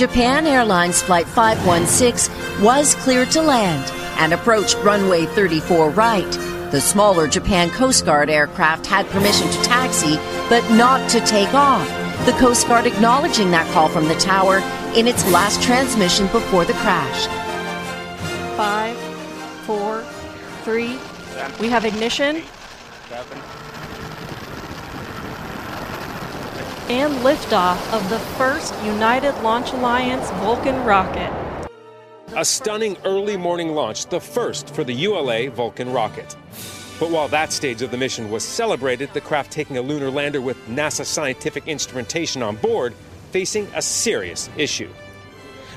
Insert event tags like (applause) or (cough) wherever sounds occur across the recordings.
Japan Airlines Flight 516 was cleared to land and approached runway 34 right. The smaller Japan Coast Guard aircraft had permission to taxi, but not to take off. The Coast Guard acknowledging that call from the tower in its last transmission before the crash. Five, four, three. We have ignition. And liftoff of the first United Launch Alliance Vulcan rocket. A stunning early morning launch, the first for the ULA Vulcan rocket. But while that stage of the mission was celebrated, the craft taking a lunar lander with NASA scientific instrumentation on board facing a serious issue.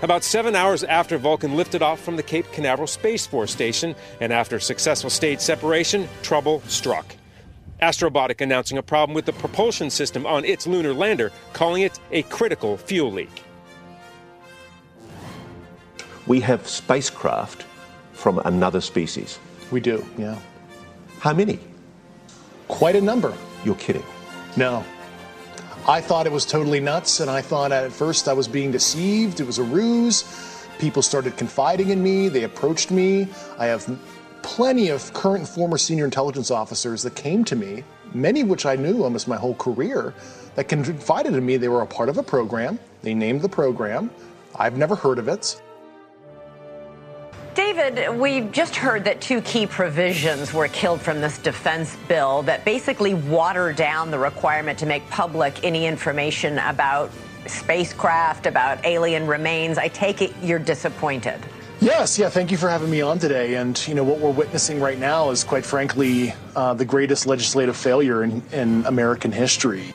About seven hours after Vulcan lifted off from the Cape Canaveral Space Force Station, and after successful stage separation, trouble struck. Astrobotic announcing a problem with the propulsion system on its lunar lander, calling it a critical fuel leak. We have spacecraft from another species. We do, yeah. How many? Quite a number. You're kidding. No. I thought it was totally nuts, and I thought at first I was being deceived. It was a ruse. People started confiding in me. They approached me. I have plenty of current and former senior intelligence officers that came to me, many of which I knew almost my whole career, that confided in me they were a part of a program. They named the program. I've never heard of it. David, we just heard that two key provisions were killed from this defense bill that basically water down the requirement to make public any information about spacecraft, about alien remains. I take it you're disappointed. Yes, yeah, thank you for having me on today. And, you know, what we're witnessing right now is, quite frankly, uh, the greatest legislative failure in, in American history.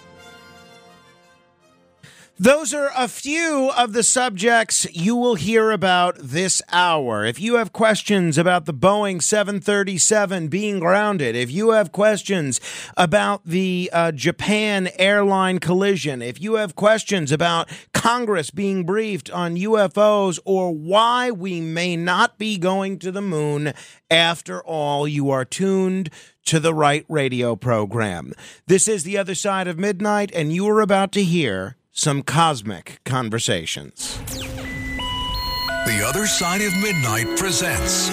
Those are a few of the subjects you will hear about this hour. If you have questions about the Boeing 737 being grounded, if you have questions about the uh, Japan airline collision, if you have questions about Congress being briefed on UFOs or why we may not be going to the moon, after all, you are tuned to the right radio program. This is The Other Side of Midnight, and you are about to hear some cosmic conversations. The Other Side of Midnight presents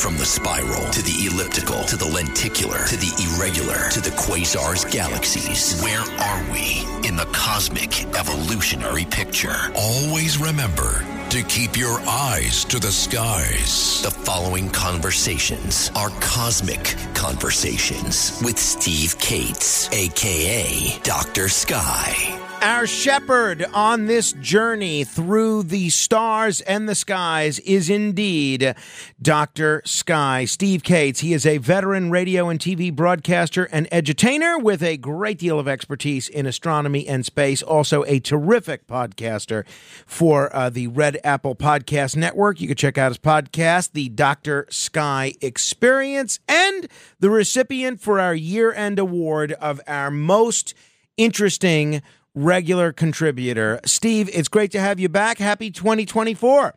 From the spiral to the elliptical to the lenticular to the irregular to the quasars, galaxies. Where are we in the cosmic evolutionary picture? Always remember to keep your eyes to the skies. The following conversations are cosmic conversations with Steve Kates, aka Dr. Sky. Our shepherd on this journey through the stars and the skies is indeed Dr. Sky. Steve Kates. He is a veteran radio and TV broadcaster and edutainer with a great deal of expertise in astronomy and space. Also, a terrific podcaster for uh, the Red Apple Podcast Network. You can check out his podcast, The Dr. Sky Experience, and the recipient for our year end award of our most interesting regular contributor. Steve, it's great to have you back. Happy 2024.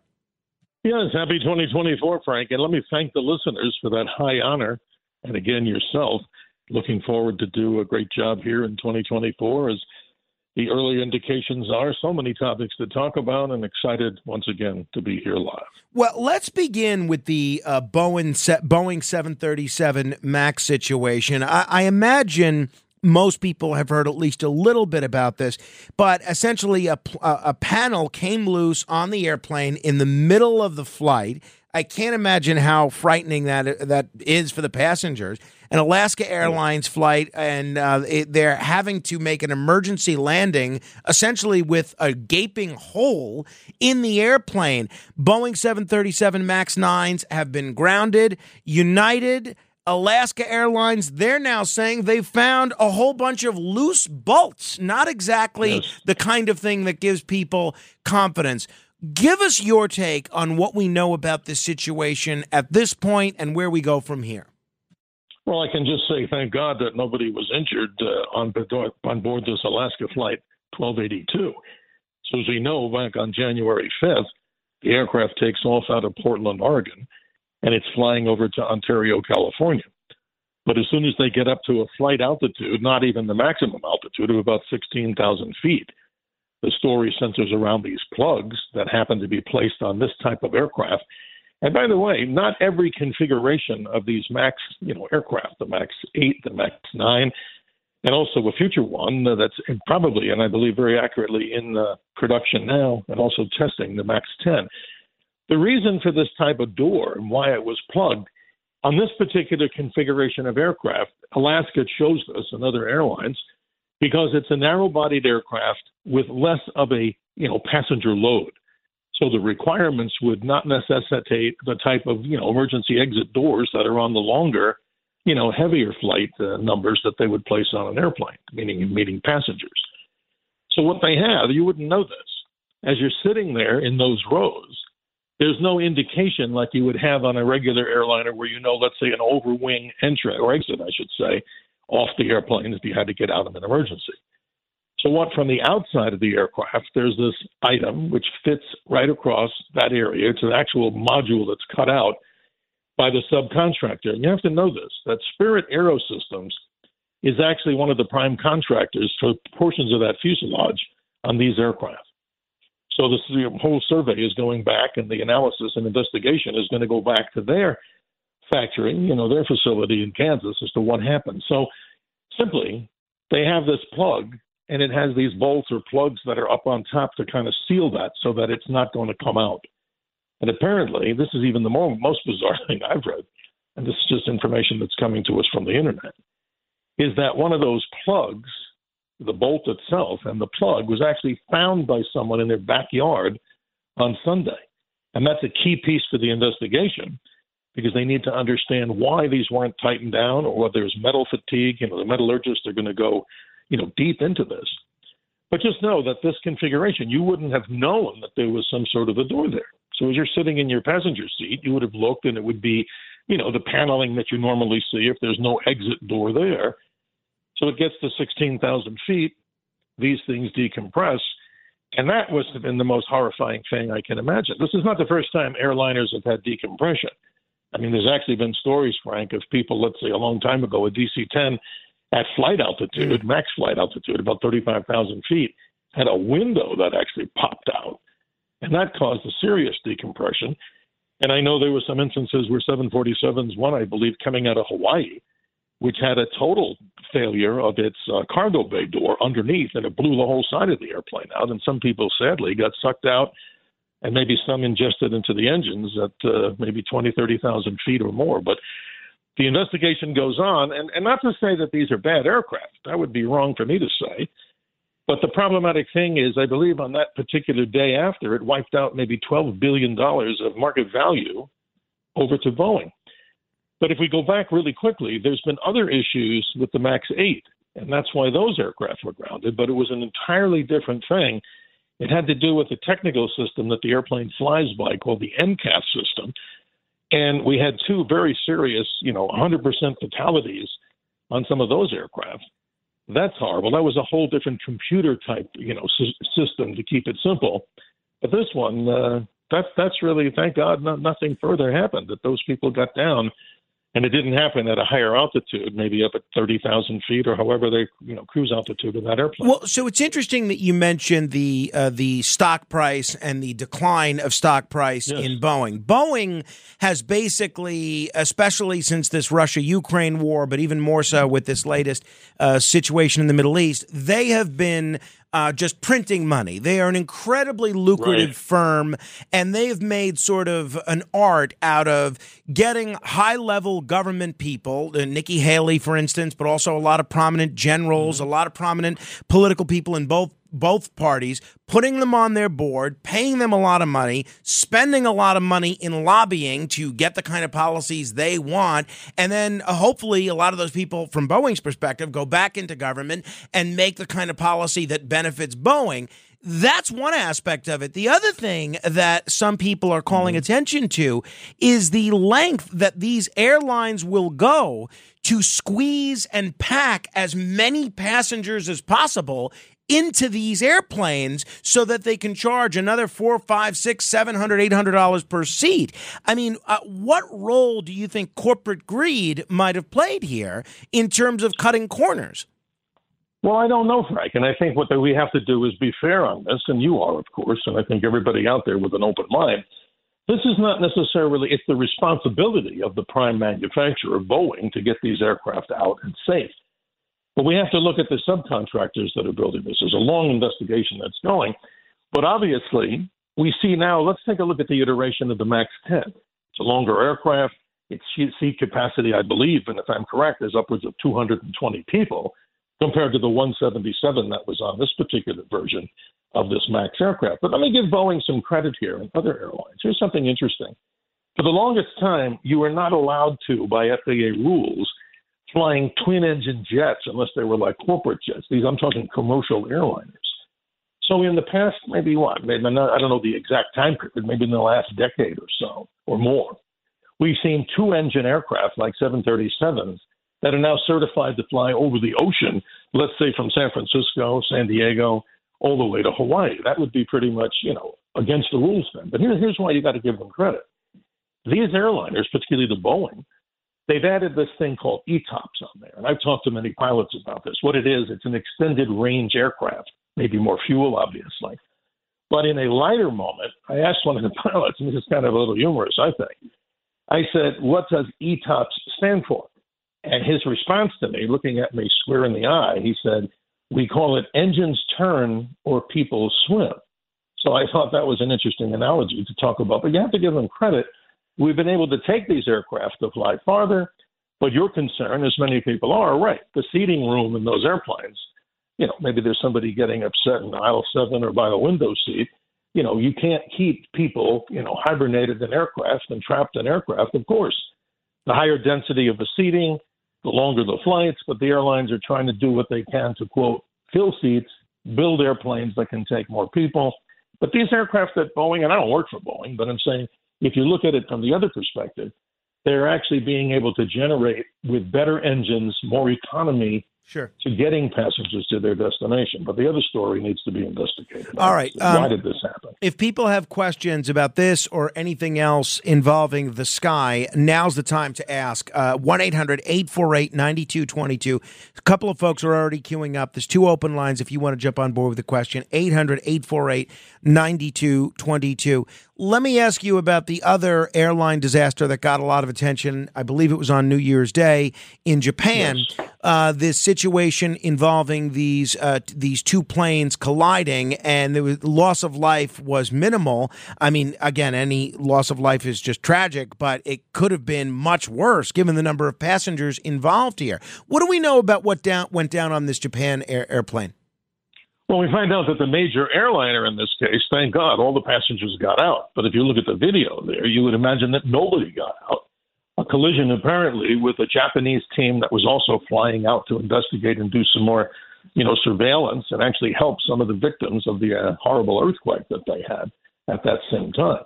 Yes, happy 2024, Frank. And let me thank the listeners for that high honor. And again, yourself. Looking forward to do a great job here in 2024 as the early indications are so many topics to talk about and excited once again to be here live. Well, let's begin with the uh, Boeing, Boeing 737 MAX situation. I, I imagine most people have heard at least a little bit about this, but essentially a, a panel came loose on the airplane in the middle of the flight. I can't imagine how frightening that that is for the passengers. an Alaska Airlines flight, and uh, it, they're having to make an emergency landing, essentially with a gaping hole in the airplane. Boeing 737 MAX 9s have been grounded. United. Alaska Airlines, they're now saying they've found a whole bunch of loose bolts. Not exactly Yes. the kind of thing that gives people confidence. Give us your take on what we know about this situation at this point and where we go from here. Well, I can just say thank God that nobody was injured uh, on on board this Alaska flight 1282. So as we know, back on January 5th, the aircraft takes off out of Portland, Oregon, and it's flying over to Ontario, California. But as soon as they get up to a flight altitude, not even the maximum altitude of about 16,000 feet, the story centers around these plugs that happen to be placed on this type of aircraft. And by the way, not every configuration of these MAX, you know, aircraft, the MAX 8, the MAX 9, and also a future one that's probably, and I believe very accurately, in production now and also testing, the MAX 10. The reason for this type of door and why it was plugged on this particular configuration of aircraft, Alaska chose this and other airlines because it's a narrow-bodied aircraft with less of a you know passenger load. So the requirements would not necessitate the type of you know emergency exit doors that are on the longer, you know, heavier flight uh, numbers that they would place on an airplane, meaning meeting passengers. So what they have, you wouldn't know this. As you're sitting there in those rows, there's no indication like you would have on a regular airliner where you know, let's say, an overwing entry or exit, I should say, off the airplane if you had to get out of an emergency. So, what from the outside of the aircraft, there's this item which fits right across that area. It's an actual module that's cut out by the subcontractor. And you have to know this that Spirit Aerosystems is actually one of the prime contractors for portions of that fuselage on these aircraft. So the whole survey is going back, and the analysis and investigation is going to go back to their factory, you know, their facility in Kansas as to what happened. So simply, they have this plug, and it has these bolts or plugs that are up on top to kind of seal that so that it's not going to come out. And apparently, this is even the more, most bizarre (laughs) thing I've read, and this is just information that's coming to us from the internet, is that one of those plugs the bolt itself and the plug was actually found by someone in their backyard on Sunday. And that's a key piece for the investigation because they need to understand why these weren't tightened down or whether there's metal fatigue. You know, the metallurgists are going to go, you know, deep into this. But just know that this configuration, you wouldn't have known that there was some sort of a door there. So as you're sitting in your passenger seat, you would have looked and it would be, you know, the paneling that you normally see if there's no exit door there. So it gets to 16,000 feet. These things decompress. And that must have been the most horrifying thing I can imagine. This is not the first time airliners have had decompression. I mean, there's actually been stories, Frank, of people, let's say a long time ago, a DC 10 at flight altitude, max flight altitude, about 35,000 feet, had a window that actually popped out. And that caused a serious decompression. And I know there were some instances where 747s, one, I believe, coming out of Hawaii, which had a total failure of its uh, cargo bay door underneath, and it blew the whole side of the airplane out. And some people, sadly, got sucked out, and maybe some ingested into the engines at uh, maybe 20, 30,000 feet or more. But the investigation goes on, and, and not to say that these are bad aircraft. That would be wrong for me to say. But the problematic thing is, I believe on that particular day after, it wiped out maybe $12 billion of market value over to Boeing. But if we go back really quickly, there's been other issues with the MAX 8, and that's why those aircraft were grounded. But it was an entirely different thing. It had to do with the technical system that the airplane flies by called the MCAS system. And we had two very serious, you know, 100% fatalities on some of those aircraft. That's horrible. That was a whole different computer type, you know, system to keep it simple. But this one, uh, that's that's really thank God no, nothing further happened. That those people got down, and it didn't happen at a higher altitude, maybe up at thirty thousand feet or however they you know cruise altitude of that airplane. Well, so it's interesting that you mentioned the uh, the stock price and the decline of stock price in Boeing. Boeing has basically, especially since this Russia Ukraine war, but even more so with this latest uh, situation in the Middle East, they have been uh, just printing money. They are an incredibly lucrative Right. firm, and they've made sort of an art out of getting high level government people, uh, Nikki Haley, for instance, but also a lot of prominent generals, a lot of prominent political people in both both parties, putting them on their board, paying them a lot of money, spending a lot of money in lobbying to get the kind of policies they want, and then uh, hopefully a lot of those people from Boeing's perspective go back into government and make the kind of policy that benefits Boeing. That's one aspect of it. The other thing that some people are calling attention to is the length that these airlines will go to squeeze and pack as many passengers as possible into these airplanes so that they can charge another four, five, six, seven hundred, eight hundred dollars per seat. I mean, uh, what role do you think corporate greed might have played here in terms of cutting corners? Well, I don't know, Frank, and I think what we have to do is be fair on this, and you are, of course, and I think everybody out there with an open mind. This is not necessarily it's the responsibility of the prime manufacturer, Boeing, to get these aircraft out and safe. But we have to look at the subcontractors that are building this. There's a long investigation that's going, but obviously we see now. Let's take a look at the iteration of the Max 10. It's a longer aircraft. Its seat capacity, I believe, and if I'm correct, is upwards of 220 people compared to the 177 that was on this particular version of this MAX aircraft. But let me give Boeing some credit here and other airlines. Here's something interesting. For the longest time, you were not allowed to, by FAA rules, flying twin engine jets unless they were like corporate jets. These, I'm talking commercial airliners. So in the past, maybe what? Maybe not, I don't know the exact time period, maybe in the last decade or so or more, we've seen two engine aircraft like 737s that are now certified to fly over the ocean, let's say from San Francisco, San Diego, all the way to Hawaii. That would be pretty much, you know, against the rules then. But here, here's why you got to give them credit. These airliners, particularly the Boeing, they've added this thing called ETOPS on there. And I've talked to many pilots about this. What it is, it's an extended range aircraft, maybe more fuel, obviously. But in a lighter moment, I asked one of the (laughs) pilots, and this is kind of a little humorous, I think. I said, What does ETOPS stand for? And his response to me, looking at me square in the eye, he said, We call it engines turn or people swim. So I thought that was an interesting analogy to talk about. But you have to give them credit. We've been able to take these aircraft to fly farther. But your concern, as many people are, right, the seating room in those airplanes, you know, maybe there's somebody getting upset in aisle seven or by a window seat. You know, you can't keep people, you know, hibernated in aircraft and trapped in aircraft, of course. The higher density of the seating, the longer the flights, but the airlines are trying to do what they can to quote fill seats, build airplanes that can take more people. But these aircraft at Boeing, and I don't work for Boeing, but I'm saying if you look at it from the other perspective, they're actually being able to generate with better engines, more economy Sure. to getting passengers to their destination. But the other story needs to be investigated. All right, Why um, did this happen? If people have questions about this or anything else involving the sky, now's the time to ask. Uh, 1 800 848 9222. A couple of folks are already queuing up. There's two open lines if you want to jump on board with a question 800 848 9222. Let me ask you about the other airline disaster that got a lot of attention. I believe it was on New Year's Day in Japan. Uh, this situation involving these uh, these two planes colliding, and the loss of life was minimal. I mean, again, any loss of life is just tragic, but it could have been much worse given the number of passengers involved here. What do we know about what down went down on this Japan air- airplane? Well, we find out that the major airliner in this case, thank God, all the passengers got out. But if you look at the video there, you would imagine that nobody got out. A collision apparently with a Japanese team that was also flying out to investigate and do some more, you know, surveillance and actually help some of the victims of the uh, horrible earthquake that they had at that same time.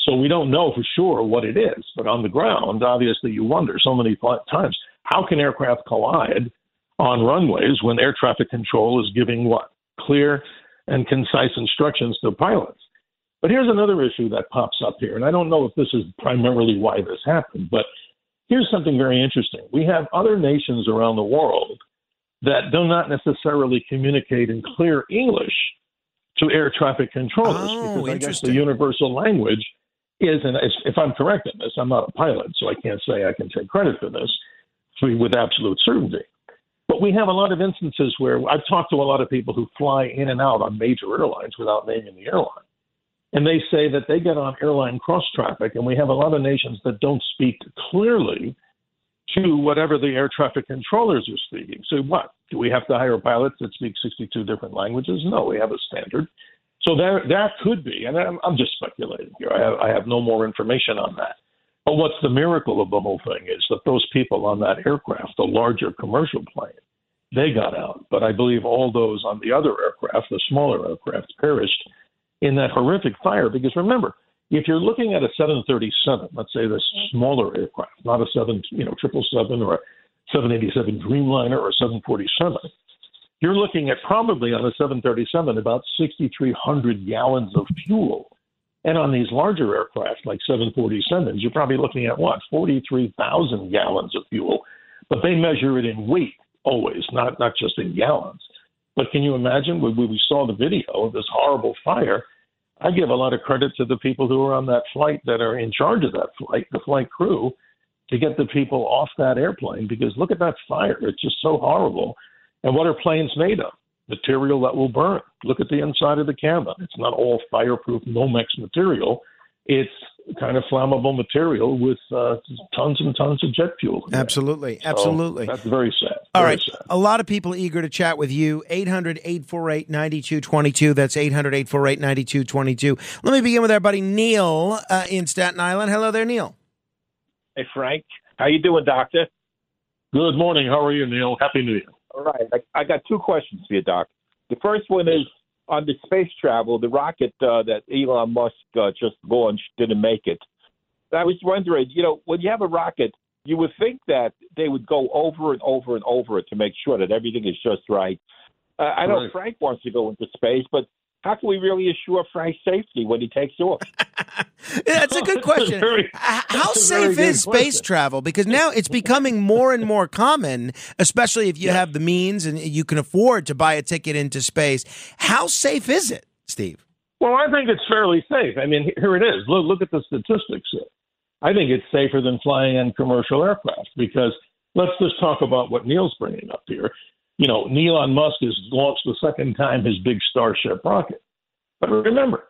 So we don't know for sure what it is, but on the ground, obviously, you wonder so many times how can aircraft collide on runways when air traffic control is giving what clear and concise instructions to pilots. But here's another issue that pops up here, and I don't know if this is primarily why this happened, but here's something very interesting. We have other nations around the world that do not necessarily communicate in clear English to air traffic controllers Oh, because I guess the universal language is, and if- if I'm correct in this, I'm not a pilot, so I can't say I can take credit for this with absolute certainty. But we have a lot of instances where I've talked to a lot of people who fly in and out on major airlines without naming the airline. And they say that they get on airline cross traffic, and we have a lot of nations that don't speak clearly to whatever the air traffic controllers are speaking. So, what? Do we have to hire pilots that speak 62 different languages? No, we have a standard. So, there, that could be, and I'm, I'm just speculating here. I have, I have no more information on that. But what's the miracle of the whole thing is that those people on that aircraft, the larger commercial plane, they got out. But I believe all those on the other aircraft, the smaller aircraft, perished in that horrific fire. Because remember, if you're looking at a 737, let's say this smaller aircraft, not a 7, you know, 777 or a 787 Dreamliner or 747, you're looking at probably on a 737 about 6,300 gallons of fuel. And on these larger aircraft like 747s, you're probably looking at what, 43,000 gallons of fuel. But they measure it in weight always, not, not just in gallons. But can you imagine when we saw the video of this horrible fire? I give a lot of credit to the people who are on that flight that are in charge of that flight, the flight crew, to get the people off that airplane because look at that fire. It's just so horrible. And what are planes made of? Material that will burn. Look at the inside of the cabin. It's not all fireproof Nomex material it's kind of flammable material with uh, tons and tons of jet fuel. Absolutely. So Absolutely. That's very sad. All very right. Sad. A lot of people eager to chat with you. 800 848 9222. That's 800 848 9222. Let me begin with our buddy Neil uh, in Staten Island. Hello there, Neil. Hey, Frank. How you doing, Doctor? Good morning. How are you, Neil? Happy New Year. All right. I, I got two questions for you, Doc. The first one is on the space travel, the rocket uh, that Elon Musk uh, just launched didn't make it. I was wondering, you know, when you have a rocket, you would think that they would go over and over and over it to make sure that everything is just right. Uh, I know Right. Frank wants to go into space, but how can we really assure Frank's safety when he takes off? (laughs) (laughs) That's a good question. Very- How that's a very safe is space question. travel? Because now it's becoming more and more common, especially if you have the means and you can afford to buy a ticket into space. How safe is it, Steve? Well, I think it's fairly safe. I mean, here it is. Look, look at the statistics here. I think it's safer than flying in commercial aircraft because let's just talk about what Neil's bringing up here. You know, Elon Musk has launched the second time his big Starship rocket. But remember,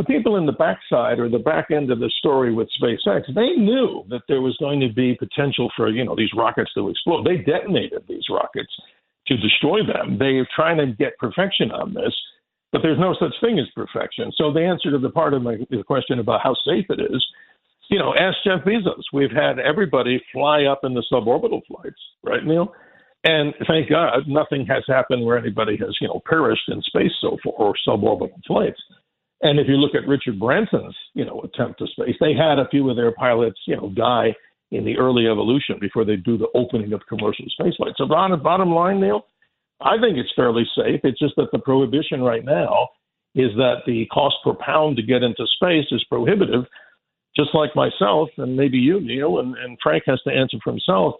the people in the backside or the back end of the story with SpaceX, they knew that there was going to be potential for, you know, these rockets to explode. They detonated these rockets to destroy them. They're trying to get perfection on this, but there's no such thing as perfection. So the answer to the part of my the question about how safe it is, you know, ask Jeff Bezos. We've had everybody fly up in the suborbital flights, right, Neil? And thank God nothing has happened where anybody has, you know, perished in space so far or suborbital flights. And if you look at Richard Branson's, you know, attempt to space, they had a few of their pilots, you know, die in the early evolution before they do the opening of commercial spaceflight. So bottom bottom line, Neil, I think it's fairly safe. It's just that the prohibition right now is that the cost per pound to get into space is prohibitive. Just like myself and maybe you, Neil, and, and Frank has to answer for himself.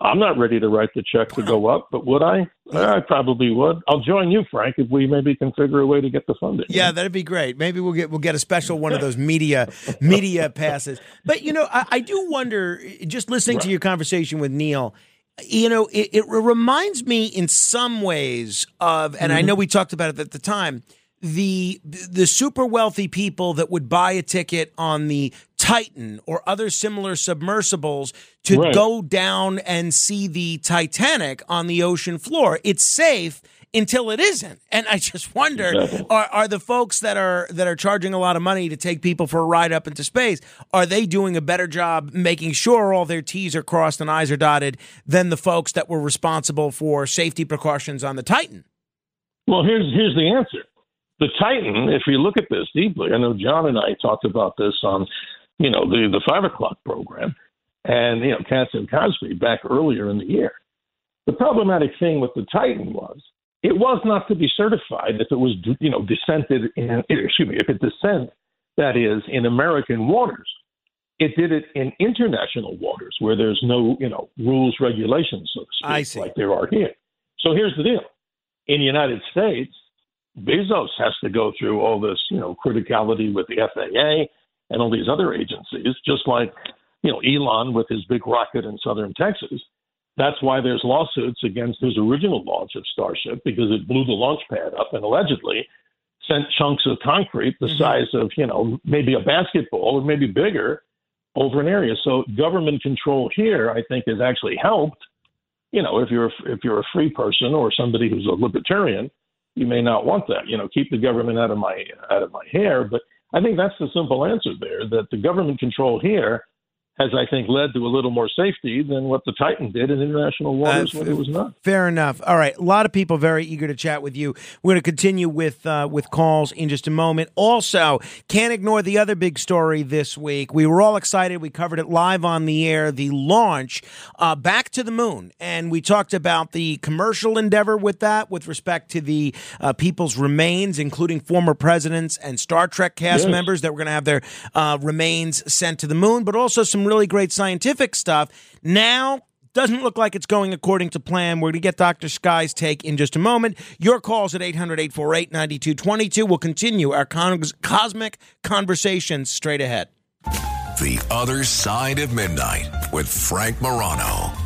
I'm not ready to write the check to go up, but would I? I probably would. I'll join you, Frank, if we maybe can figure a way to get the funding. Yeah, that'd be great. Maybe we'll get we'll get a special one of those media (laughs) media passes. But you know, I, I do wonder. Just listening to your conversation with Neil, you know, it, it reminds me in some ways of, and I mm-hmm. know we talked about it at the time. The the super wealthy people that would buy a ticket on the Titan or other similar submersibles to Right. go down and see the Titanic on the ocean floor. It's safe until it isn't. And I just wonder Exactly. are, are the folks that are that are charging a lot of money to take people for a ride up into space are they doing a better job making sure all their t's are crossed and i's are dotted than the folks that were responsible for safety precautions on the titan Well, here's here's the answer. The Titan, if you look at this deeply, I know John and I talked about this on, you know, the the five o'clock program, and you know, Cats and Cosby back earlier in the year. The problematic thing with the Titan was it was not to be certified if it was, you know, descended in, excuse me, if it descent that is in American waters. It did it in international waters where there's no, you know, rules, regulations, so to speak, like there are here. So here's the deal in the United States, Bezos has to go through all this, you know, criticality with the FAA and all these other agencies, just like, you know, Elon with his big rocket in southern Texas. That's why there's lawsuits against his original launch of Starship because it blew the launch pad up and allegedly sent chunks of concrete the mm-hmm. size of, you know, maybe a basketball or maybe bigger over an area. So government control here, I think, has actually helped. You know, if you're if you're a free person or somebody who's a libertarian, you may not want that. You know, keep the government out of my out of my hair. But I think that's the simple answer there. That the government control here has, I think, led to a little more safety than what the Titan did in international waters uh, when it was not. Fair enough. All right, a lot of people very eager to chat with you. We're going to continue with uh, with calls in just a moment. Also, can't ignore the other big story this week. We were all excited. We covered it live on the air. The launch uh, back to the moon, and we talked about the commercial endeavor with that, with respect to the uh, people's remains, including former presidents and Star Trek cast yes. members that were going to have their uh, remains sent to the moon, but also some really great scientific stuff. Now, doesn't look like it's going according to plan. We're going to get Dr. Sky's take in just a moment. Your calls at 800 848 9222. We'll continue our cosmic conversations straight ahead. The Other Side of Midnight with Frank Morano.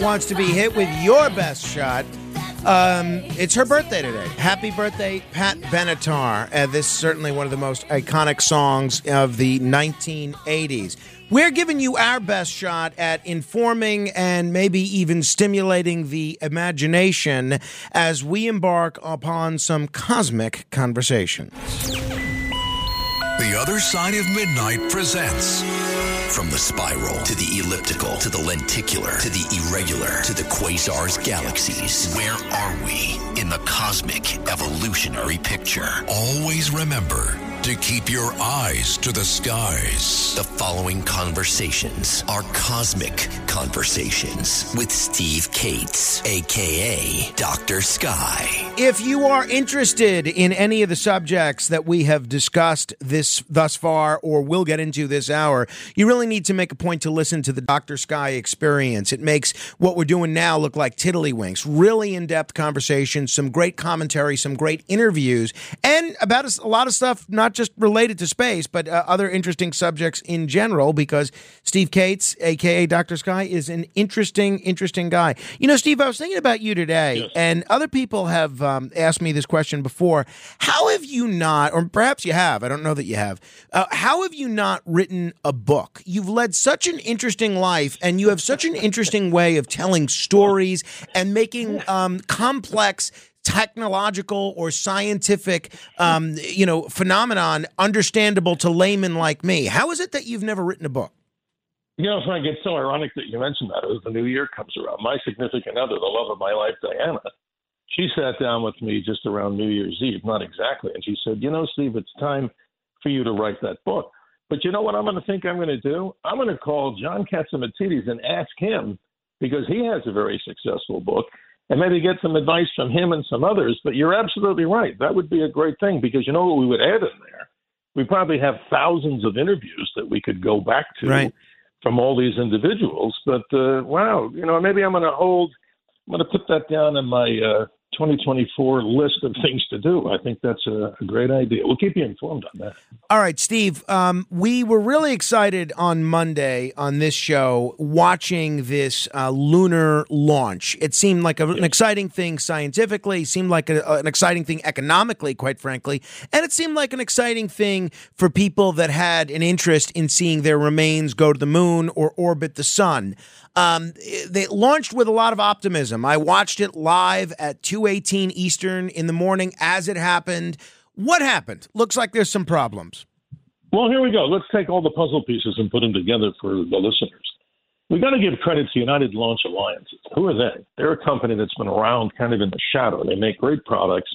Wants to be hit with your best shot. Um, it's her birthday today. Happy birthday, Pat Benatar. Uh, this is certainly one of the most iconic songs of the 1980s. We're giving you our best shot at informing and maybe even stimulating the imagination as we embark upon some cosmic conversations. The Other Side of Midnight presents. From the spiral to the elliptical to the lenticular to the irregular to the quasars galaxies. Where are we in the cosmic evolutionary picture? Always remember to keep your eyes to the skies. The following conversations are cosmic conversations with Steve Kates, aka Dr. Sky. If you are interested in any of the subjects that we have discussed this thus far or will get into this hour, you really need to make a point to listen to the Dr. Sky experience. It makes what we're doing now look like tiddlywinks. Really in-depth conversations, some great commentary, some great interviews, and about a lot of stuff not just related to space, but uh, other interesting subjects in general, because Steve Kates, aka Dr. Sky, is an interesting, interesting guy. You know, Steve, I was thinking about you today, yes. and other people have um, asked me this question before. How have you not, or perhaps you have, I don't know that you have, uh, how have you not written a book? You've led such an interesting life, and you have such an interesting way of telling stories and making um, complex technological or scientific, um, you know, phenomenon understandable to laymen like me. How is it that you've never written a book? You know, Frank, it's so ironic that you mentioned that as the new year comes around. My significant other, the love of my life, Diana, she sat down with me just around New Year's Eve, not exactly, and she said, "You know, Steve, it's time for you to write that book." But you know what I'm going to think I'm going to do? I'm going to call John Catsimatidis and ask him because he has a very successful book and maybe get some advice from him and some others. But you're absolutely right. That would be a great thing because you know what we would add in there? We probably have thousands of interviews that we could go back to right. from all these individuals. But uh, wow, you know, maybe I'm going to hold. I'm going to put that down in my uh, 2024 list of things to do. I think that's a, a great idea. We'll keep you informed on that. All right, Steve. Um, we were really excited on Monday on this show watching this uh, lunar launch. It seemed like a, an exciting thing scientifically, seemed like a, an exciting thing economically, quite frankly, and it seemed like an exciting thing for people that had an interest in seeing their remains go to the moon or orbit the sun. Um, they launched with a lot of optimism. I watched it live at 2:18 Eastern in the morning as it happened. What happened? Looks like there's some problems. Well, here we go. Let's take all the puzzle pieces and put them together for the listeners. We got to give credit to United Launch Alliances. Who are they? They're a company that's been around kind of in the shadow. They make great products.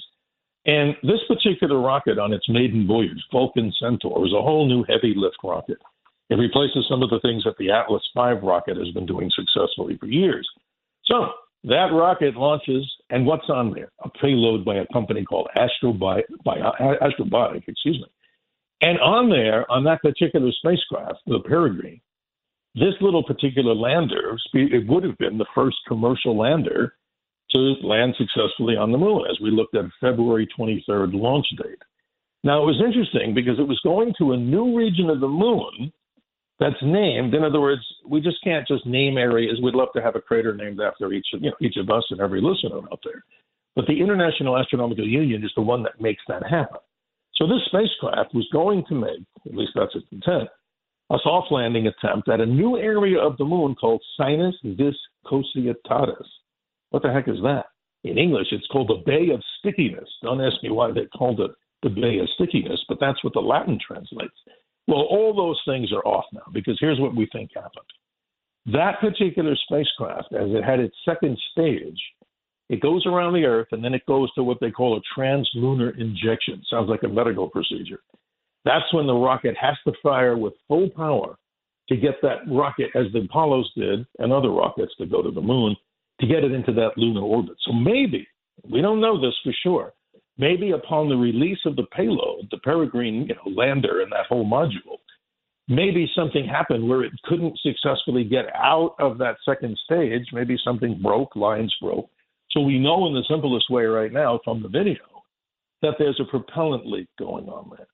And this particular rocket on its maiden voyage, Vulcan Centaur, was a whole new heavy lift rocket. It replaces some of the things that the Atlas V rocket has been doing successfully for years. So that rocket launches, and what's on there? A payload by a company called Astrobi- by, Astrobotic, excuse me. And on there, on that particular spacecraft, the Peregrine, this little particular lander, it would have been the first commercial lander to land successfully on the moon, as we looked at February 23rd launch date. Now, it was interesting because it was going to a new region of the moon that's named. In other words, we just can't just name areas. We'd love to have a crater named after each, you know, each of us and every listener out there. But the International Astronomical Union is the one that makes that happen. So this spacecraft was going to make, at least that's its intent, a soft landing attempt at a new area of the moon called Sinus Vis Cositatis. What the heck is that? In English, it's called the Bay of Stickiness. Don't ask me why they called it the Bay of Stickiness, but that's what the Latin translates. Well, all those things are off now because here's what we think happened. That particular spacecraft, as it had its second stage, it goes around the Earth and then it goes to what they call a translunar injection. Sounds like a medical procedure. That's when the rocket has to fire with full power to get that rocket, as the Apollos did, and other rockets to go to the moon, to get it into that lunar orbit. So maybe, we don't know this for sure, maybe upon the release of the payload, the Peregrine you know, lander and that whole module, maybe something happened where it couldn't successfully get out of that second stage. Maybe something broke, lines broke. So we know in the simplest way right now from the video that there's a propellant leak going on there.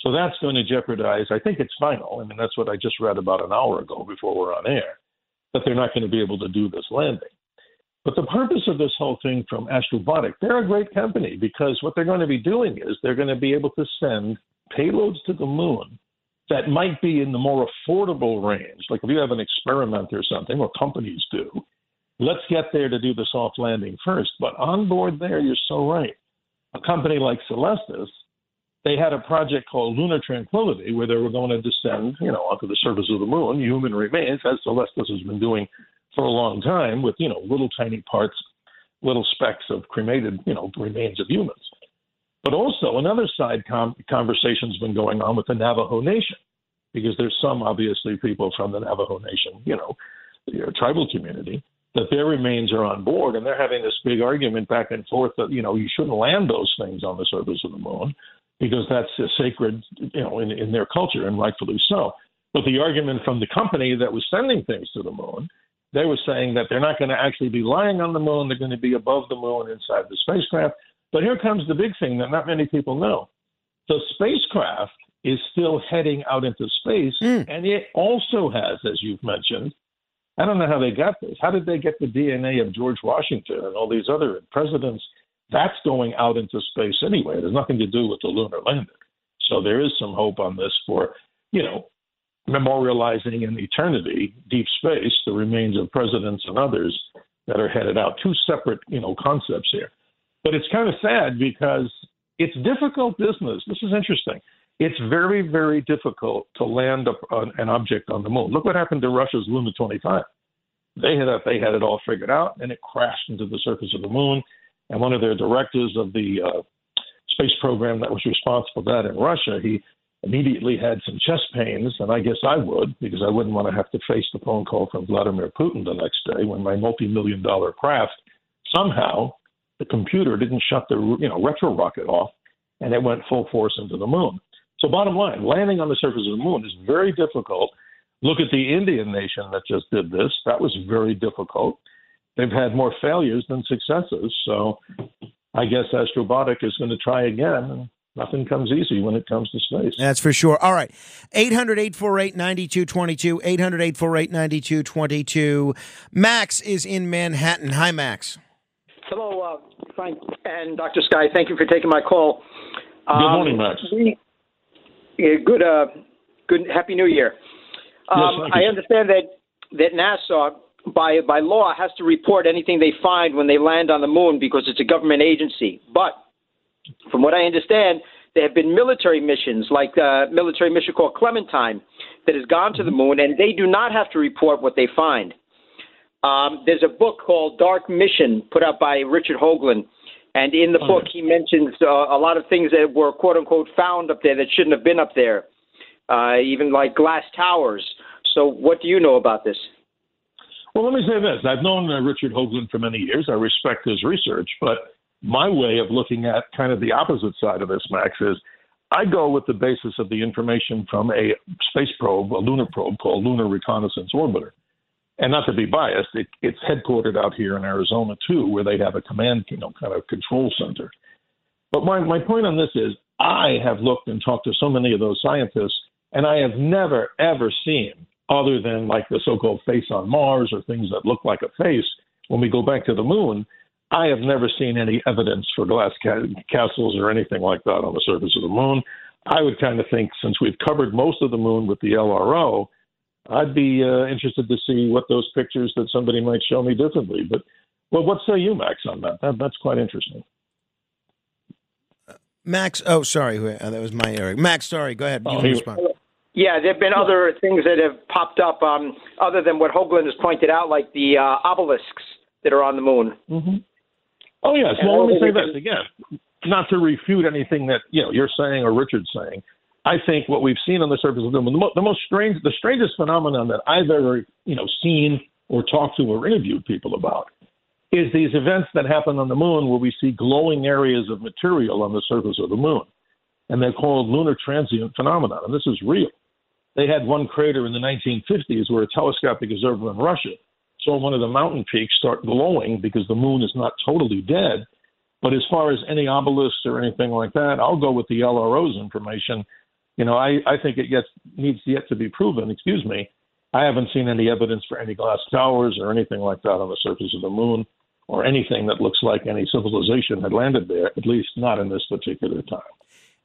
So that's going to jeopardize, I think it's final. I mean, that's what I just read about an hour ago before we're on air, that they're not going to be able to do this landing. But the purpose of this whole thing from Astrobotic, they're a great company because what they're going to be doing is they're going to be able to send payloads to the moon that might be in the more affordable range. Like if you have an experiment or something, or companies do, let's get there to do the soft landing first. But on board there, you're so right. A company like Celestis, they had a project called Lunar Tranquility where they were going to descend, you know, onto the surface of the moon, human remains, as Celestis has been doing for a long time with, you know, little tiny parts, little specks of cremated, you know, remains of humans. But also another side com- conversation's been going on with the Navajo Nation, because there's some obviously people from the Navajo Nation, you know, the tribal community, that their remains are on board, and they're having this big argument back and forth that you know you shouldn't land those things on the surface of the moon because that's sacred, you know, in, in their culture, and rightfully so. But the argument from the company that was sending things to the moon they were saying that they're not going to actually be lying on the moon. They're going to be above the moon inside the spacecraft. But here comes the big thing that not many people know. The spacecraft is still heading out into space, mm. and it also has, as you've mentioned, I don't know how they got this. How did they get the DNA of George Washington and all these other presidents? That's going out into space anyway. There's nothing to do with the lunar landing. So there is some hope on this for, you know, memorializing in eternity, deep space, the remains of presidents and others that are headed out. Two separate, you know, concepts here. But it's kind of sad because it's difficult business. This is interesting. It's very, very difficult to land a, an object on the moon. Look what happened to Russia's Luna 25. They had they had it all figured out, and it crashed into the surface of the moon. And one of their directors of the uh, space program that was responsible for that in Russia, he immediately had some chest pains, and I guess I would because I wouldn't want to have to face the phone call from Vladimir Putin the next day when my multi-million dollar craft somehow the computer didn't shut the you know retro rocket off and it went full force into the moon. So bottom line, landing on the surface of the moon is very difficult. Look at the Indian nation that just did this. That was very difficult. They've had more failures than successes. So I guess Astrobotic is going to try again. Nothing comes easy when it comes to space. That's for sure. All right. 800 848 9222. 800 848 9222. Max is in Manhattan. Hi, Max. Hello, uh, Frank and Dr. Sky. Thank you for taking my call. Good um, morning, Max. yeah, good, uh, good. Happy New Year. Um, yes, I understand that that NASA, by by law, has to report anything they find when they land on the moon because it's a government agency. But from what I understand, there have been military missions, like a military mission called Clementine, that has gone to the mm-hmm. moon, and they do not have to report what they find. Um, there's a book called Dark Mission, put out by Richard Hoagland, and in the book he mentions uh, a lot of things that were quote unquote found up there that shouldn't have been up there, uh, even like glass towers. So, what do you know about this? Well, let me say this: I've known uh, Richard Hoagland for many years. I respect his research, but my way of looking at kind of the opposite side of this, Max, is I go with the basis of the information from a space probe, a lunar probe called Lunar Reconnaissance Orbiter. And not to be biased, it, it's headquartered out here in Arizona too, where they have a command, you know, kind of control center. But my, my point on this is I have looked and talked to so many of those scientists, and I have never, ever seen, other than like the so called face on Mars or things that look like a face, when we go back to the moon, I have never seen any evidence for glass ca- castles or anything like that on the surface of the moon. I would kind of think since we've covered most of the moon with the LRO, I'd be uh, interested to see what those pictures that somebody might show me differently. But well, what say you, Max, on that? that that's quite interesting. Max, oh, sorry, uh, that was my Eric. Max, sorry, go ahead. Oh, yeah, there have been other things that have popped up um, other than what Hoagland has pointed out, like the uh, obelisks that are on the moon. Mm-hmm. Oh yes. Well, let me say this again, not to refute anything that you know you're saying or Richard's saying. I think what we've seen on the surface of the moon, the, mo- the most strange, the strangest phenomenon that I've ever you know seen or talked to or interviewed people about is these events that happen on the moon where we see glowing areas of material on the surface of the moon, and they're called lunar transient phenomena. And this is real. They had one crater in the 1950s where a telescopic observer in Russia one of the mountain peaks start glowing because the moon is not totally dead. But as far as any obelisks or anything like that, I'll go with the LRO's information. You know, I, I think it gets, needs yet to be proven. Excuse me. I haven't seen any evidence for any glass towers or anything like that on the surface of the moon or anything that looks like any civilization had landed there, at least not in this particular time.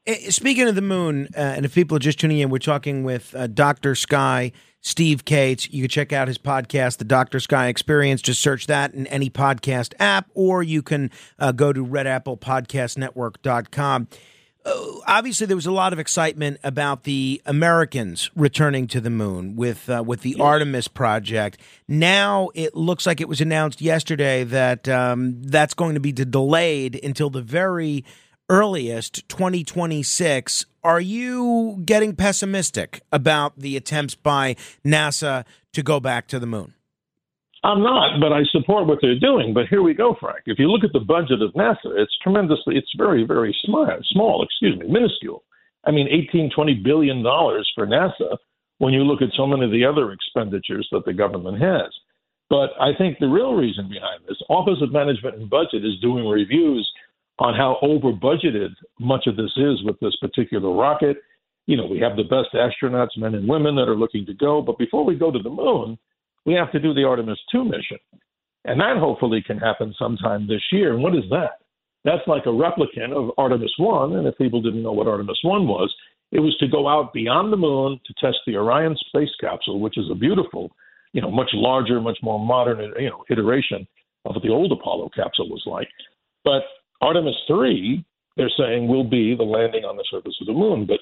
Eh, speaking of the moon, uh, and if people are just tuning in, we're talking with uh, Dr. Sky, Steve Kates. You can check out his podcast, The Dr. Sky Experience. Just search that in any podcast app, or you can uh, go to redapplepodcastnetwork.com. Uh, obviously, there was a lot of excitement about the Americans returning to the moon with uh, with the Artemis project. Now it looks like it was announced yesterday that um, that's going to be delayed until the very earliest 2026. Are you getting pessimistic about the attempts by NASA to go back to the moon? I'm not, but I support what they're doing. But here we go, Frank. If you look at the budget of NASA, it's tremendously, it's very, very small, small, excuse me, minuscule. I mean, 18, 20 billion dollars for NASA when you look at so many of the other expenditures that the government has. But I think the real reason behind this, Office of Management and Budget is doing reviews on how over budgeted much of this is with this particular rocket. You know, we have the best astronauts, men and women, that are looking to go. But before we go to the moon, we have to do the Artemis 2 mission. And that hopefully can happen sometime this year. And what is that? That's like a replicant of Artemis 1. And if people didn't know what Artemis 1 was, it was to go out beyond the moon to test the Orion space capsule, which is a beautiful, you know, much larger, much more modern, you know, iteration of what the old Apollo capsule was like. But Artemis 3, they're saying, will be the landing on the surface of the moon. But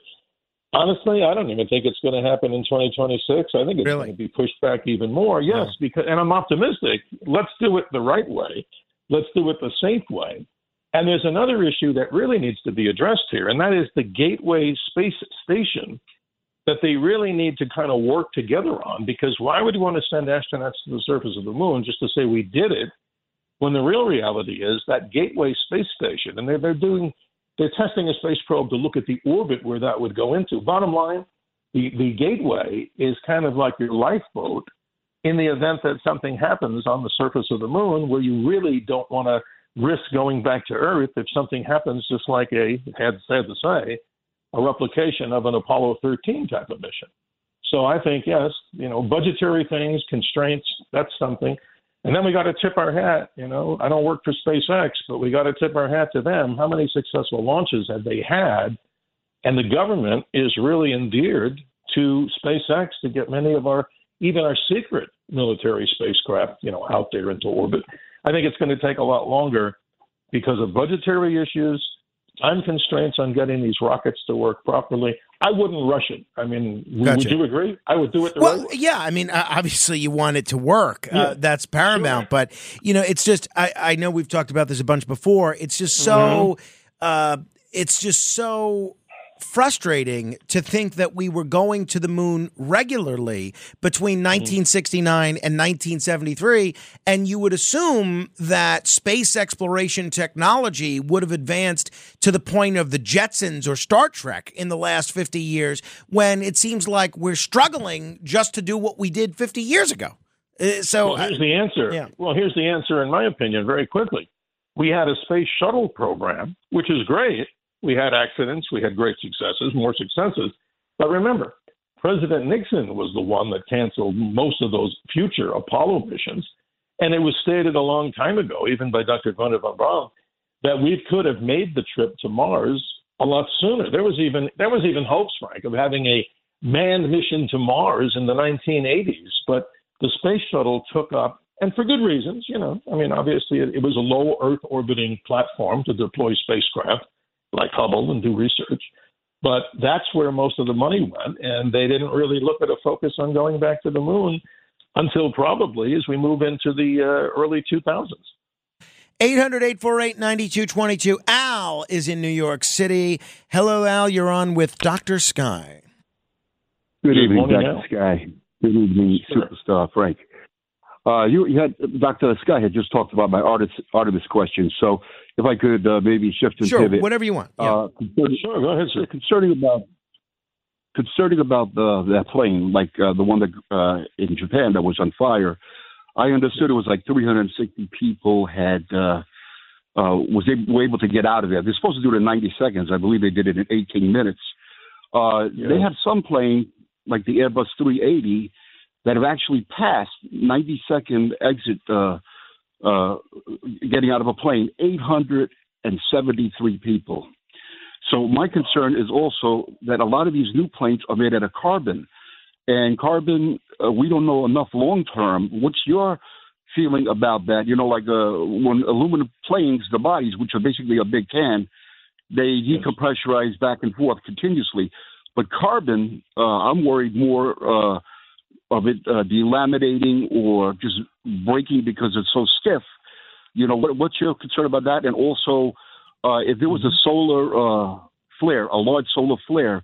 honestly, I don't even think it's going to happen in 2026. I think it's really? going to be pushed back even more. Yes, yeah. because and I'm optimistic. Let's do it the right way. Let's do it the safe way. And there's another issue that really needs to be addressed here, and that is the Gateway Space Station that they really need to kind of work together on. Because why would you want to send astronauts to the surface of the moon just to say we did it when the real reality is that Gateway space station, and they're, they're doing, they're testing a space probe to look at the orbit where that would go into. Bottom line, the, the Gateway is kind of like your lifeboat in the event that something happens on the surface of the moon where you really don't want to risk going back to Earth if something happens, just like a had sad to say, a replication of an Apollo 13 type of mission. So I think yes, you know, budgetary things, constraints, that's something. And then we got to tip our hat. You know, I don't work for SpaceX, but we got to tip our hat to them. How many successful launches have they had? And the government is really endeared to SpaceX to get many of our, even our secret military spacecraft, you know, out there into orbit. I think it's going to take a lot longer because of budgetary issues, time constraints on getting these rockets to work properly. I wouldn't rush it. I mean, gotcha. would you agree? I would do it. well, right yeah. I mean, obviously, you want it to work. Uh, yeah. Uh, that's paramount. Sure. But you know, it's just I, I know we've talked about this a bunch before. It's just so. Mm-hmm. Uh, it's just so frustrating to think that we were going to the moon regularly between 1969 mm-hmm. and 1973. And you would assume that space exploration technology would have advanced to the point of the Jetsons or Star Trek in the last 50 years, when it seems like we're struggling just to do what we did 50 years ago. Uh, so well, here's the answer. Yeah. Well, here's the answer, in my opinion, very quickly. We had a space shuttle program, which is great we had accidents, we had great successes, more successes. But remember, President Nixon was the one that canceled most of those future Apollo missions. And it was stated a long time ago, even by Dr. Wernher von Braun, that we could have made the trip to Mars a lot sooner. There was even there was even hopes, Frank, of having a manned mission to Mars in the 1980s, but the space shuttle took up, and for good reasons, you know. I mean, obviously, it, it was a low Earth orbiting platform to deploy spacecraft like Hubble and do research. But that's where most of the money went, and they didn't really look at a focus on going back to the moon until probably as we move into the uh, early 2000s. 800 848 9222. Al is in New York City. Hello, Al. You're on with Dr. Sky. Good, Good evening, morning, Dr. Al. Sky. Good evening, sure. superstar Frank. Uh, you, you, had Dr. Sky had just talked about my Artemis, Artemis question. So if I could uh, maybe shift and sure, pivot. whatever you want. Yeah. Uh, sure, go ahead, sir. Concerning about concerning about the that plane, like uh, the one that uh, in Japan that was on fire. I understood it was like 360 people had uh, uh, was able, were able to get out of there. They're supposed to do it in 90 seconds. I believe they did it in 18 minutes. Uh, yeah. They have some plane like the Airbus 380 that have actually passed 90 second exit uh, uh, getting out of a plane 873 people. So my concern is also that a lot of these new planes are made out of carbon, and carbon uh, we don't know enough long term. What's your feeling about that? You know, like uh, when aluminum planes, the bodies, which are basically a big can, they decompressurize back and forth continuously. But carbon, uh, I'm worried more uh, of it uh, delaminating or just breaking because it's so stiff. You know, what, what's your concern about that? And also, uh, if there was a mm-hmm. solar uh, flare, a large solar flare,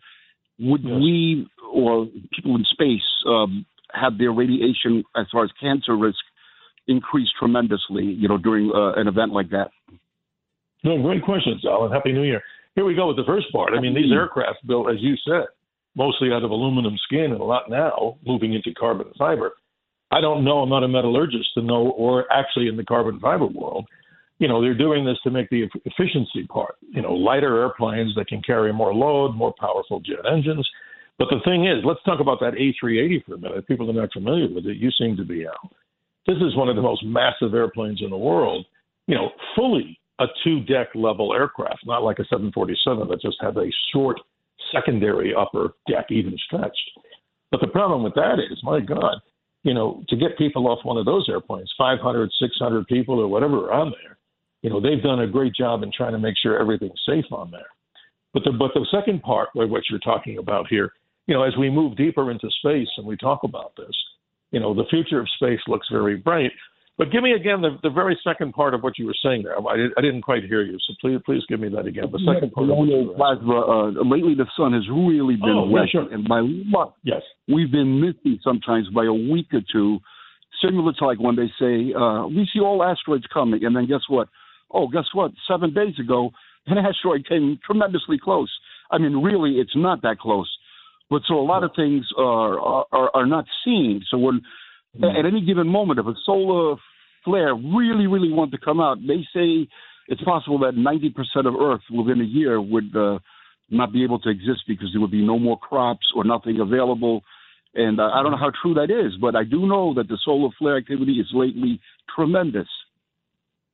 would yes. we or people in space um, have their radiation as far as cancer risk increase tremendously? You know, during uh, an event like that. No, great questions, Alan. Happy New Year. Here we go with the first part. I mean, these aircraft built, as you said, mostly out of aluminum skin and a lot now moving into carbon fiber. I don't know, I'm not a metallurgist to know, or actually in the carbon fiber world, you know, they're doing this to make the efficiency part, you know, lighter airplanes that can carry more load, more powerful jet engines. But the thing is, let's talk about that A380 for a minute. People are not familiar with it. You seem to be, Al. This is one of the most massive airplanes in the world, you know, fully a two deck level aircraft, not like a 747 that just has a short secondary upper deck even stretched. But the problem with that is, my God, you know, to get people off one of those airplanes, 500, 600 people or whatever are on there, you know, they've done a great job in trying to make sure everything's safe on there. But the but the second part, of what you're talking about here, you know, as we move deeper into space and we talk about this, you know, the future of space looks very bright. But give me again the, the very second part of what you were saying there. I, I didn't quite hear you, so please please give me that again. The second part. Plasma, uh, lately, the sun has really been oh, wet, yeah, sure. and by luck, yes, we've been missing sometimes by a week or two. Similar to like when they say uh, we see all asteroids coming, and then guess what? Oh, guess what? Seven days ago, (laughs) an asteroid came tremendously close. I mean, really, it's not that close. But so a lot of things are are, are not seen. So when mm-hmm. at any given moment, if a solar flare really, really want to come out, they say it's possible that 90% of Earth within a year would uh, not be able to exist because there would be no more crops or nothing available. And uh, I don't know how true that is, but I do know that the solar flare activity is lately tremendous.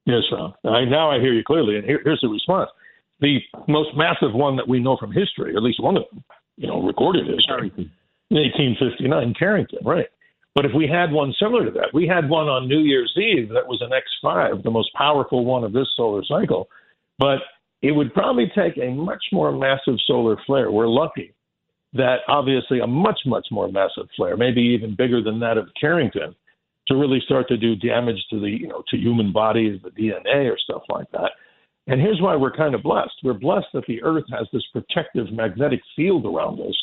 Yes, Ron. I, now I hear you clearly, and here, here's the response. The most massive one that we know from history, or at least one of them, you know, recorded history, 1859, Carrington, right. But if we had one similar to that, we had one on New Year's Eve that was an X5, the most powerful one of this solar cycle. But it would probably take a much more massive solar flare. We're lucky that obviously a much, much more massive flare, maybe even bigger than that of Carrington, to really start to do damage to the, you know, to human bodies, the DNA or stuff like that. And here's why we're kind of blessed. We're blessed that the Earth has this protective magnetic field around us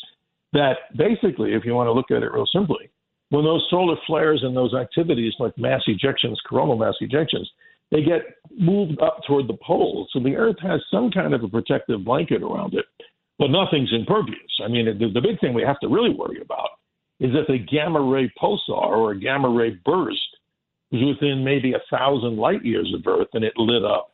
that basically, if you want to look at it real simply, when those solar flares and those activities like mass ejections, coronal mass ejections, they get moved up toward the poles. So the Earth has some kind of a protective blanket around it, but nothing's impervious. I mean, the, the big thing we have to really worry about is if a gamma ray pulsar or a gamma ray burst was within maybe a thousand light years of Earth and it lit up.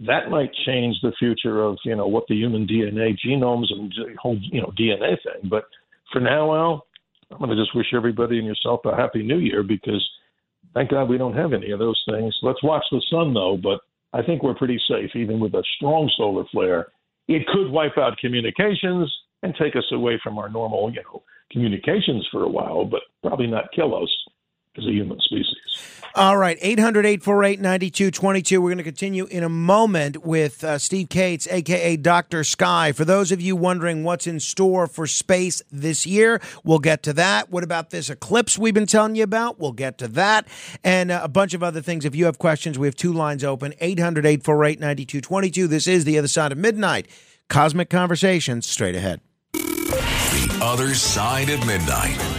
That might change the future of you know what the human DNA genomes and whole you know DNA thing. But for now, Al, I'm going to just wish everybody and yourself a happy New Year because thank God we don't have any of those things. Let's watch the sun though, but I think we're pretty safe even with a strong solar flare. It could wipe out communications and take us away from our normal, you know, communications for a while, but probably not kill us as a human species. All right, 800 848 9222. We're going to continue in a moment with uh, Steve Kates, aka Dr. Sky. For those of you wondering what's in store for space this year, we'll get to that. What about this eclipse we've been telling you about? We'll get to that. And uh, a bunch of other things. If you have questions, we have two lines open 800 848 9222. This is The Other Side of Midnight. Cosmic Conversations straight ahead. The Other Side of Midnight.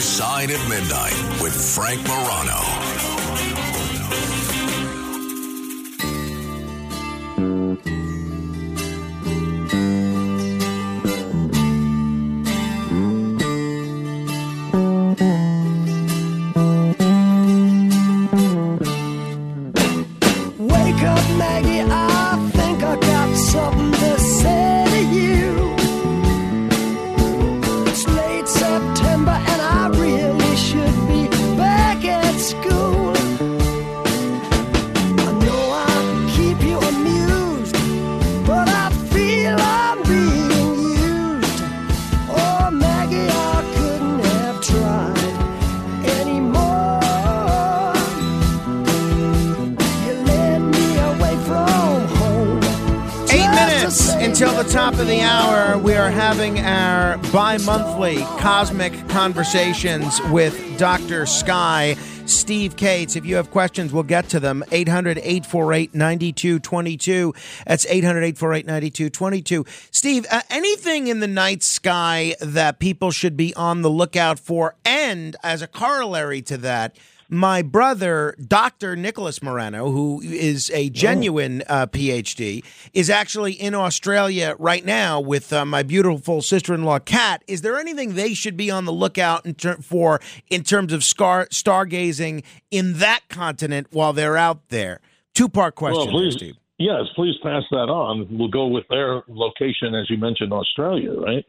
Side at Midnight with Frank Morano. Monthly cosmic conversations with Dr. Sky. Steve Kates. If you have questions, we'll get to them. 800 848 9222. That's 800 848 9222. Steve, uh, anything in the night sky that people should be on the lookout for? And as a corollary to that, my brother, Dr. Nicholas Morano, who is a genuine uh, PhD, is actually in Australia right now with uh, my beautiful sister in law, Kat. Is there anything they should be on the lookout in ter- for in terms of star- stargazing in that continent while they're out there? Two part question, well, please, Steve. Yes, please pass that on. We'll go with their location, as you mentioned, Australia, right?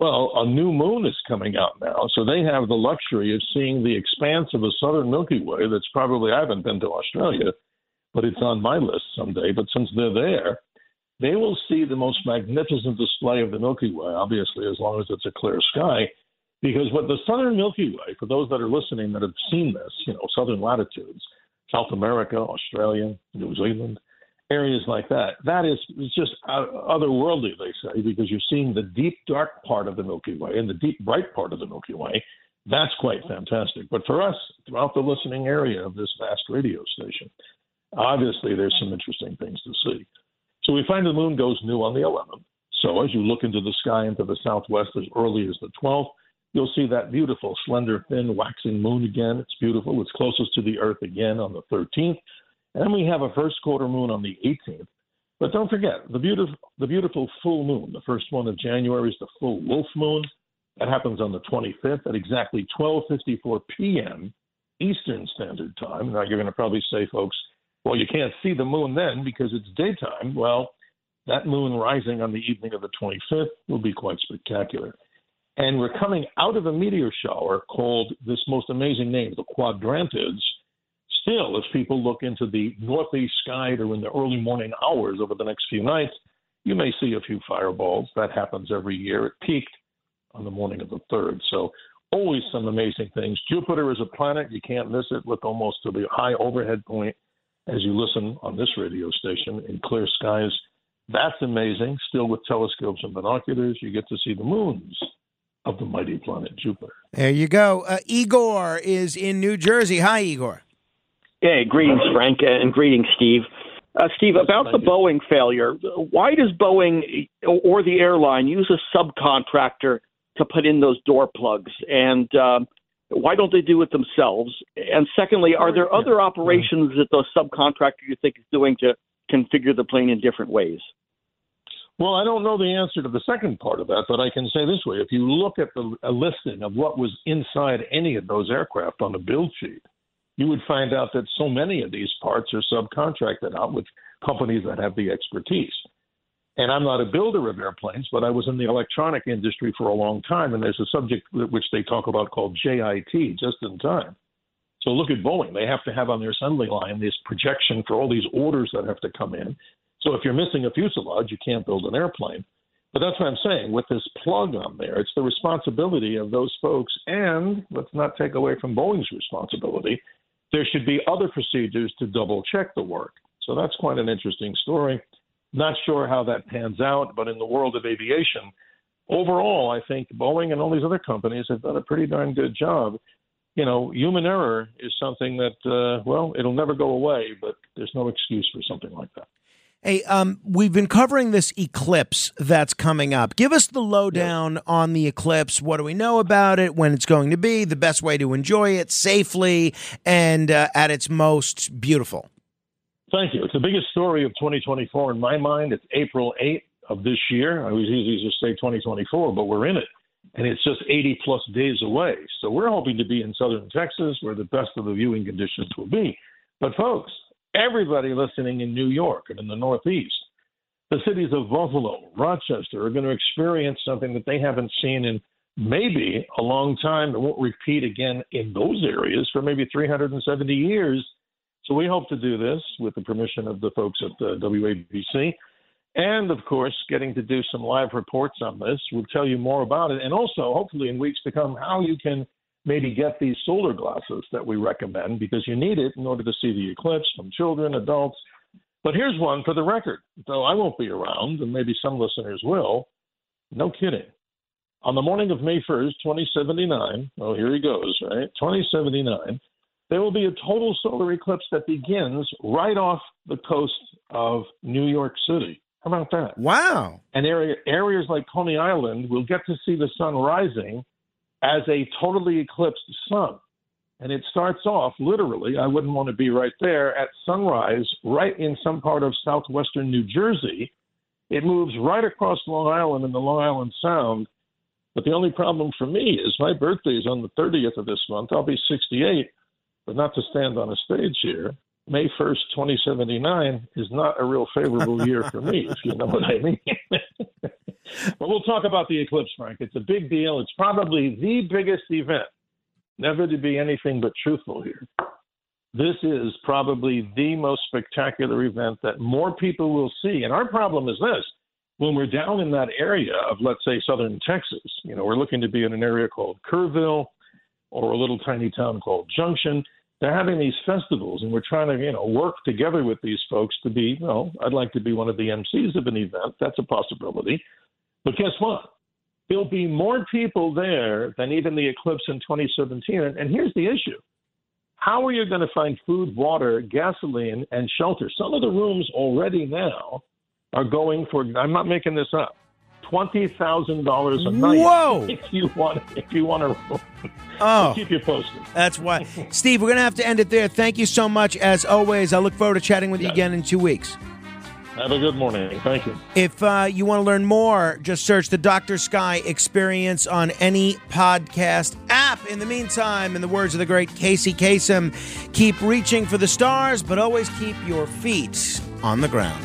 Well, a new moon is coming out now, so they have the luxury of seeing the expanse of the southern Milky Way. That's probably I haven't been to Australia, but it's on my list someday. But since they're there, they will see the most magnificent display of the Milky Way. Obviously, as long as it's a clear sky, because what the southern Milky Way, for those that are listening that have seen this, you know, southern latitudes, South America, Australia, New Zealand, areas like that. That is just uh, otherworldly, they say, because you're seeing the deep dark part of the Milky Way and the deep bright part of the Milky Way. That's quite fantastic. But for us, throughout the listening area of this vast radio station, obviously there's some interesting things to see. So we find the moon goes new on the 11th. So as you look into the sky into the southwest as early as the 12th, you'll see that beautiful, slender, thin, waxing moon again. It's beautiful. It's closest to the Earth again on the 13th. And we have a first quarter moon on the 18th. But don't forget the beautiful, the beautiful full moon. The first one of January is the full wolf moon. That happens on the 25th at exactly 12:54 p.m. Eastern Standard Time. Now you're going to probably say, folks, well, you can't see the moon then because it's daytime. Well, that moon rising on the evening of the 25th will be quite spectacular. And we're coming out of a meteor shower called this most amazing name, the Quadrantids. Still, if people look into the northeast sky during the early morning hours over the next few nights, you may see a few fireballs. That happens every year. It peaked on the morning of the 3rd. So, always some amazing things. Jupiter is a planet. You can't miss it. Look almost to the high overhead point as you listen on this radio station in clear skies. That's amazing. Still with telescopes and binoculars, you get to see the moons of the mighty planet Jupiter. There you go. Uh, Igor is in New Jersey. Hi, Igor. Hey, greetings, Frank, and greetings, Steve. Uh, Steve, about the Boeing failure, why does Boeing or the airline use a subcontractor to put in those door plugs? And um, why don't they do it themselves? And secondly, are there other operations that the subcontractor you think is doing to configure the plane in different ways? Well, I don't know the answer to the second part of that, but I can say this way: if you look at the a listing of what was inside any of those aircraft on the build sheet, you would find out that so many of these parts are subcontracted out with companies that have the expertise. And I'm not a builder of airplanes, but I was in the electronic industry for a long time, and there's a subject which they talk about called JIT, just in time. So look at Boeing. They have to have on their assembly line this projection for all these orders that have to come in. So if you're missing a fuselage, you can't build an airplane. But that's what I'm saying. With this plug on there, it's the responsibility of those folks. And let's not take away from Boeing's responsibility. There should be other procedures to double check the work. So that's quite an interesting story. Not sure how that pans out, but in the world of aviation, overall, I think Boeing and all these other companies have done a pretty darn good job. You know, human error is something that, uh, well, it'll never go away, but there's no excuse for something like that. Hey, um, we've been covering this eclipse that's coming up. Give us the lowdown yes. on the eclipse. What do we know about it? When it's going to be? The best way to enjoy it safely and uh, at its most beautiful. Thank you. It's the biggest story of 2024 in my mind. It's April 8th of this year. I always usually just say 2024, but we're in it. And it's just 80 plus days away. So we're hoping to be in southern Texas where the best of the viewing conditions will be. But folks, everybody listening in New York and in the Northeast, the cities of Buffalo, Rochester are going to experience something that they haven't seen in maybe a long time. It won't repeat again in those areas for maybe 370 years. So we hope to do this with the permission of the folks at uh, the WABC. And of course, getting to do some live reports on this. We'll tell you more about it. And also, hopefully, in weeks to come, how you can maybe get these solar glasses that we recommend because you need it in order to see the eclipse from children, adults. But here's one for the record, though I won't be around, and maybe some listeners will. No kidding. On the morning of May 1st, 2079, oh, here he goes, right? 2079, there will be a total solar eclipse that begins right off the coast of New York City. How about that? Wow. And area, areas like Coney Island will get to see the sun rising as a totally eclipsed sun. And it starts off literally, I wouldn't want to be right there, at sunrise, right in some part of southwestern New Jersey. It moves right across Long Island and the Long Island Sound. But the only problem for me is my birthday is on the 30th of this month. I'll be 68, but not to stand on a stage here. May 1st, 2079 is not a real favorable (laughs) year for me, if you know what I mean. (laughs) but we'll talk about the eclipse, Frank. It's a big deal. It's probably the biggest event. Never to be anything but truthful here. This is probably the most spectacular event that more people will see. And our problem is this when we're down in that area of, let's say, southern Texas, you know, we're looking to be in an area called Kerrville or a little tiny town called Junction. They're having these festivals, and we're trying to, you know, work together with these folks to be, you know, I'd like to be one of the MCs of an event. That's a possibility. But guess what? There'll be more people there than even the eclipse in 2017. And here's the issue how are you going to find food, water, gasoline, and shelter? Some of the rooms already now are going for, I'm not making this up, twenty thousand dollars a night. Whoa! If you want, if you want to, Oh. keep you posted. That's why. Steve, we're going to have to end it there. Thank you so much, as always. I look forward to chatting with you again in two weeks. Have a good morning. Thank you. If uh, you want to learn more, just search the Dr. Sky Experience on any podcast app. In the meantime, in the words of the great Casey Kasem, keep reaching for the stars, but always keep your feet on the ground.